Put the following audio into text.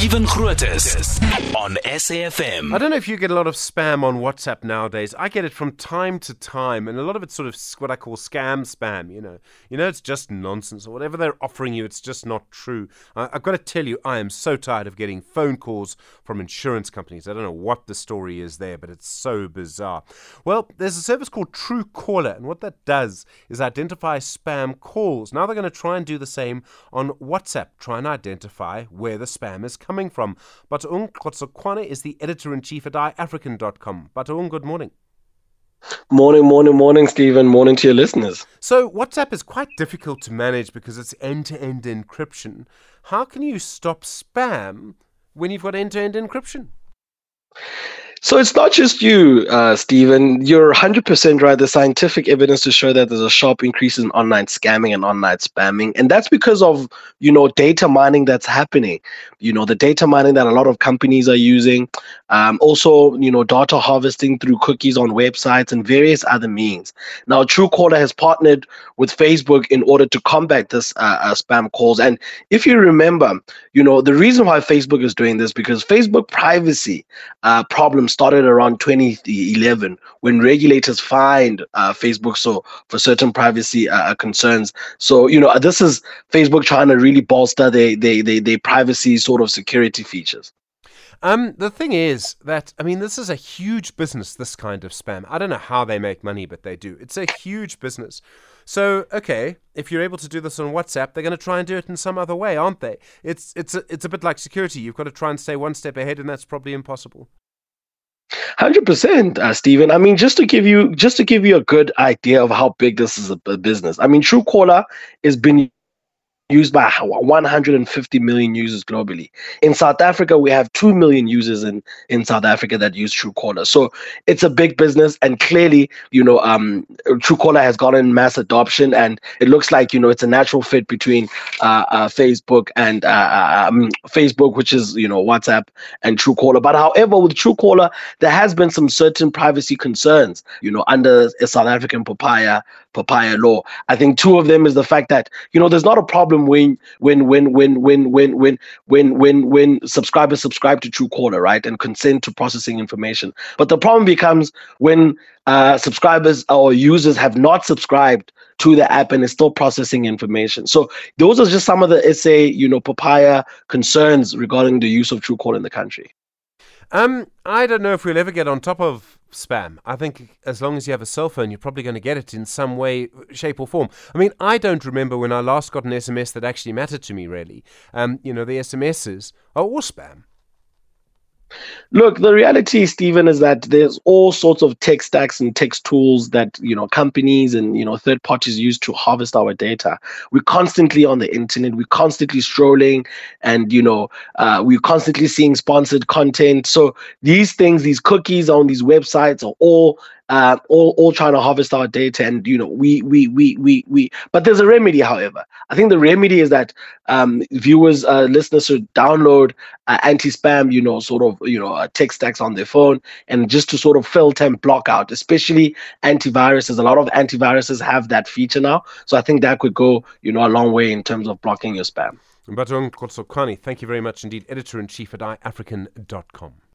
Stephen Grootes on SAFM. I don't know if you get a lot of spam on WhatsApp nowadays. I get it from time to time, and a lot of it's sort of what I call scam spam. You know, you know, it's just nonsense or whatever they're offering you. It's just not true. I've got to tell you, I am so tired of getting phone calls from insurance companies. I don't know what the story is there, but it's so bizarre. Well, there's a service called Truecaller, and what that does is identify spam calls. Now they're going to try and do the same on WhatsApp. Try and identify where the spam is coming from. Bataung Qhotsokoane is the editor in chief at iAfrikan.com. Bataung, good morning. Morning, morning, morning, Stephen. Morning to your listeners. So, WhatsApp is quite difficult to manage because it's end to end encryption. How can you stop spam when you've got end to end encryption? So it's not just you, uh, Stephen. You're 100% right. There's scientific evidence to show that there's a sharp increase in online scamming and online spamming. And that's because of, you know, data mining that's happening. You know, the data mining that a lot of companies are using. Um, also, you know, data harvesting through cookies on websites and various other means. Now, Truecaller has partnered with Facebook in order to combat this uh, uh, spam calls. And if you remember, you know, the reason why Facebook is doing this because Facebook privacy uh, problems started around 2011 when regulators fined uh, Facebook so for certain privacy uh, uh, concerns. So you know this is Facebook trying to really bolster their their their, their privacy sort of security features. Um, the thing is that I mean, this is a huge business. This kind of spam. I don't know how they make money, but they do. It's a huge business. So, okay, if you're able to do this on WhatsApp, they're going to try and do it in some other way, aren't they? It's it's a, it's a bit like security. You've got to try and stay one step ahead, and that's probably impossible. Hundred percent, uh, Stephen. I mean, just to give you just to give you a good idea of how big this is a, a business. I mean, Truecaller has been used by 150 million users globally. In South Africa, we have 2 million users in, in South Africa that use Truecaller. So it's a big business. And clearly, you know, um, Truecaller has gotten mass adoption. And it looks like, you know, it's a natural fit between uh, uh, Facebook and uh, uh um, Facebook, which is, you know, WhatsApp and Truecaller. But however, with Truecaller, there has been some certain privacy concerns, you know, under a South African POPIA, POPIA law. I think two of them is the fact that, you know, there's not a problem problem when when when when when when when when when subscribers subscribe to Truecaller, right, and consent to processing information. But the problem becomes when uh, subscribers or users have not subscribed to the app and is still processing information. So those are just some of the SA, you know, POPIA concerns regarding the use of Truecaller in the country. Um, I don't know if we'll ever get on top of spam. I think as long as you have a cell phone, you're probably going to get it in some way, shape, or form. I mean, I don't remember when I last got an SMS that actually mattered to me, really. Um, you know, the SMSs are all spam. Look, the reality, Stephen, is that there's all sorts of tech stacks and tech tools that you know companies and you know third parties use to harvest our data. We're constantly on the internet. We're constantly strolling, and you know uh, we're constantly seeing sponsored content. So these things, these cookies on these websites, are all uh, all, all trying to harvest our data and you know we we we we we but there's a remedy however. I think the remedy is that um, viewers uh, listeners should download uh, anti-spam you know sort of you know uh, text stacks on their phone and just to sort of filter and block out especially antiviruses. A lot of antiviruses have that feature now. So i think that could go you know a long way in terms of blocking your spam. Bataung Qhotsokoane, thank you very much indeed, editor in chief at iAfrikan.com.